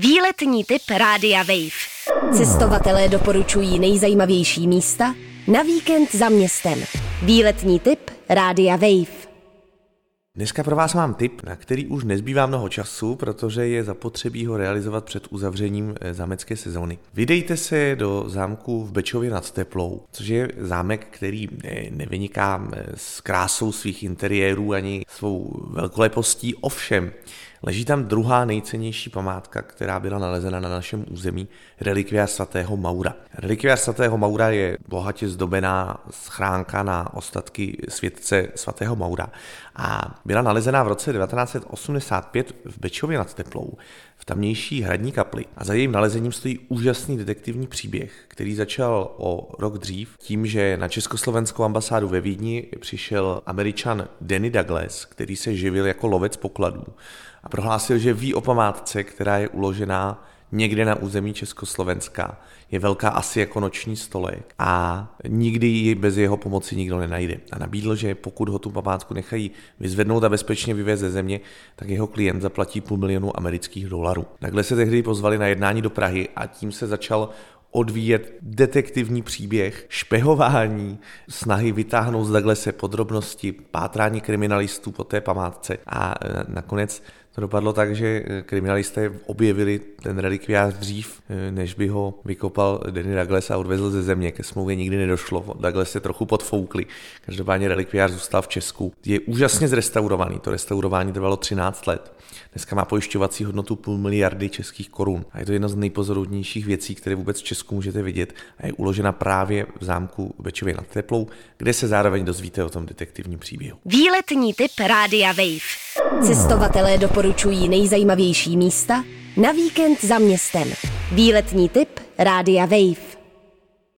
Výletní typ Rádia Wave. Cestovatelé doporučují nejzajímavější místa na víkend za městem. Výletní typ Rádia Wave. Dneska pro vás mám tip, na který už nezbývá mnoho času, protože je zapotřebí ho realizovat před uzavřením eh, zámecké sezóny. Vydejte se do zámku v Bečově nad Teplou, což je zámek, který nevyniká eh, s krásou svých interiérů ani svou velkolepostí, ovšem Leží tam druhá nejcennější památka, která byla nalezena na našem území, relikviář svatého Maura. Relikviář svatého Maura je bohatě zdobená schránka na ostatky světce svatého Maura a byla nalezena v roce 1985 v Bečově nad Teplou, v tamnější hradní kapli. A za jejím nalezením stojí úžasný detektivní příběh, který začal o rok dřív tím, že na československou ambasádu ve Vídni přišel američan Danny Douglas, který se živil jako lovec pokladů a prohlásil, že ví o památce, která je uložená někde na území Československa. Je velká asi jako noční stolek a nikdy ji bez jeho pomoci nikdo nenajde. A nabídl, že pokud ho tu památku nechají vyzvednout a bezpečně vyvést ze země, tak jeho klient zaplatí půl milionu amerických dolarů. Takhle se tehdy pozvali na jednání do Prahy a tím se začal odvíjet detektivní příběh, špehování, snahy vytáhnout z se podrobnosti, pátrání kriminalistů po té památce a e, nakonec to dopadlo tak, že eh, kriminalisté objevili ten relikviář dřív, eh, než by ho vykopal Danny Douglas a odvezl ze země. Ke smlouvě nikdy nedošlo. Douglas se trochu podfoukli. Každopádně relikviář zůstal v Česku. Je úžasně zrestaurovaný. To restaurování trvalo 13 let. Dneska má pojišťovací hodnotu půl miliardy českých korun. A je to jedna z nejpozorovnějších věcí, které vůbec v Česku můžete vidět. A je uložena právě v zámku Bečově nad Teplou, kde se zároveň dozvíte o tom detektivním příběhu. Výletní typ Rádia Wave. Cestovatelé doporučují nejzajímavější místa na víkend za městem. Výletní typ Rádia Wave.